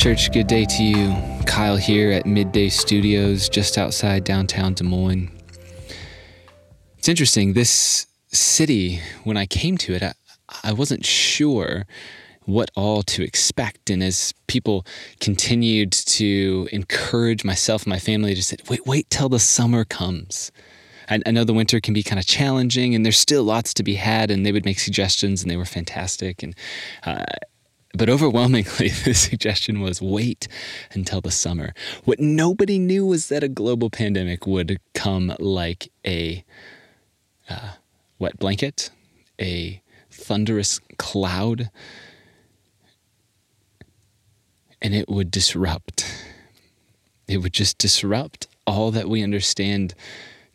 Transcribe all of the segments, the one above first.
Church, good day to you. Kyle here at Midday Studios, just outside downtown Des Moines. It's interesting, this city, when I came to it, I, I wasn't sure what all to expect. And as people continued to encourage myself and my family to say, wait, wait till the summer comes. I, I know the winter can be kind of challenging and there's still lots to be had. And they would make suggestions and they were fantastic. And, uh, but overwhelmingly, the suggestion was wait until the summer. What nobody knew was that a global pandemic would come like a uh, wet blanket, a thunderous cloud, and it would disrupt. It would just disrupt all that we understand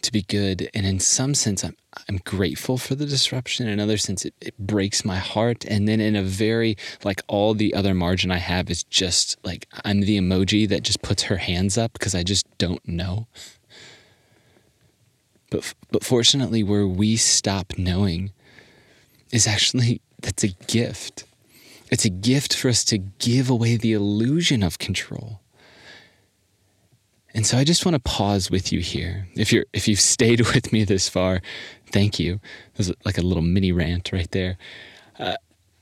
to be good. And in some sense, I'm, I'm grateful for the disruption. In another sense, it, it breaks my heart. And then in a very, like all the other margin I have is just like, I'm the emoji that just puts her hands up because I just don't know. But, but fortunately, where we stop knowing is actually, that's a gift. It's a gift for us to give away the illusion of control and so I just want to pause with you here. If you're if you've stayed with me this far, thank you. There's like a little mini rant right there. Uh,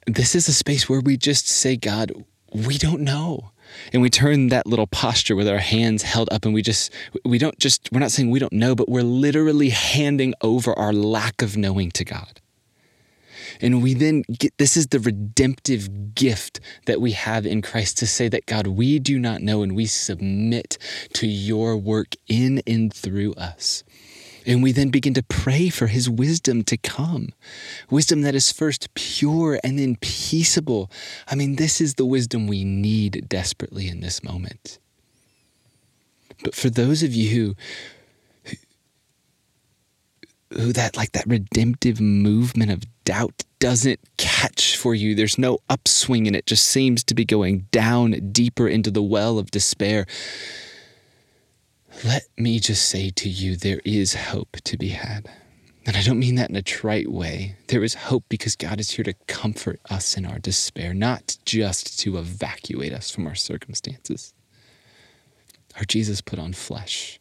this is a space where we just say, God, we don't know. And we turn that little posture with our hands held up and we just, we don't just, we're not saying we don't know, but we're literally handing over our lack of knowing to God. And we then get this is the redemptive gift that we have in Christ to say that God, we do not know and we submit to your work in and through us. And we then begin to pray for his wisdom to come. Wisdom that is first pure and then peaceable. I mean, this is the wisdom we need desperately in this moment. But for those of you who, who that like that redemptive movement of doubt doesn't catch for you. There's no upswing and it just seems to be going down deeper into the well of despair. Let me just say to you, there is hope to be had. And I don't mean that in a trite way. There is hope because God is here to comfort us in our despair, not just to evacuate us from our circumstances. Our Jesus put on flesh.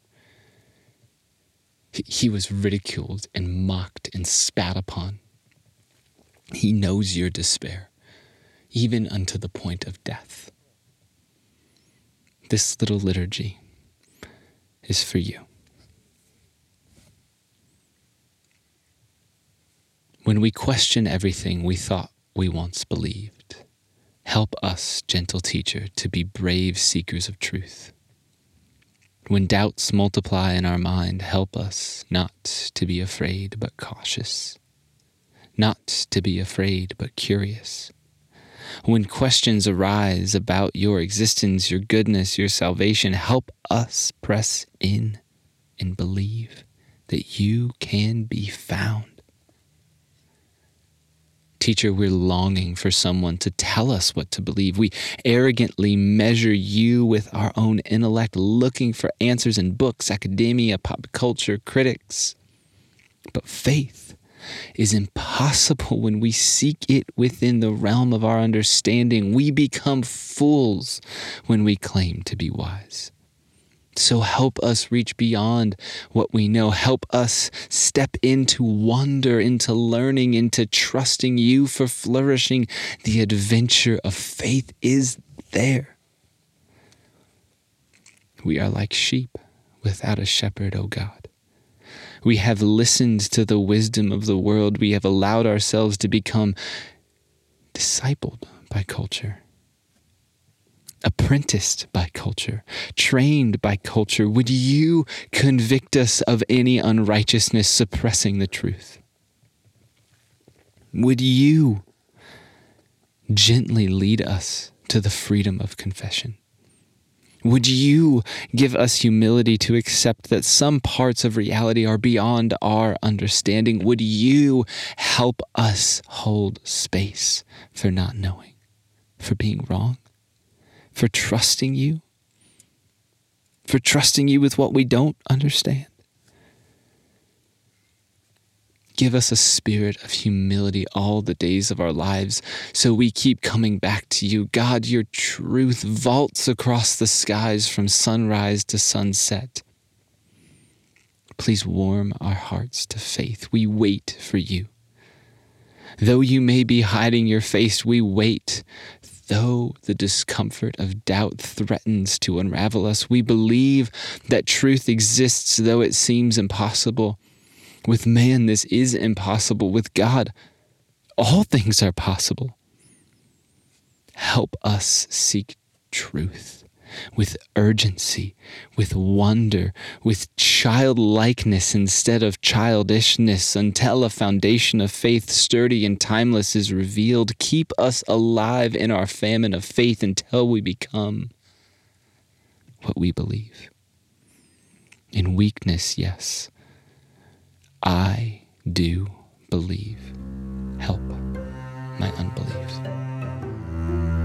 He was ridiculed and mocked and spat upon. He knows your despair, even unto the point of death. This little liturgy is for you. When we question everything we thought we once believed, help us, gentle teacher, to be brave seekers of truth. When doubts multiply in our mind, help us not to be afraid but cautious not to be afraid but curious. When questions arise about your existence, your goodness, your salvation, help us press in and believe that you can be found. Teacher, we're longing for someone to tell us what to believe. We arrogantly measure you with our own intellect, looking for answers in books, academia, pop culture, critics. But faith is impossible when we seek it within the realm of our understanding. We become fools when we claim to be wise. So help us reach beyond what we know. Help us step into wonder, into learning, into trusting you for flourishing. The adventure of faith is there. We are like sheep without a shepherd, O God. We have listened to the wisdom of the world. We have allowed ourselves to become discipled by culture, apprenticed by culture, trained by culture. Would you convict us of any unrighteousness suppressing the truth? Would you gently lead us to the freedom of confession? Would you give us humility to accept that some parts of reality are beyond our understanding? Would you help us hold space for not knowing, for being wrong, for trusting you, for trusting you with what we don't understand? Give us a spirit of humility all the days of our lives so we keep coming back to you. God, your truth vaults across the skies from sunrise to sunset. Please warm our hearts to faith. We wait for you. Though you may be hiding your face, we wait. Though the discomfort of doubt threatens to unravel us, we believe that truth exists, though it seems impossible. With man, this is impossible. With God, all things are possible. Help us seek truth with urgency, with wonder, with childlikeness instead of childishness, until a foundation of faith sturdy and timeless is revealed. Keep us alive in our famine of faith until we become what we believe. In weakness, yes, do believe. Help my unbelief.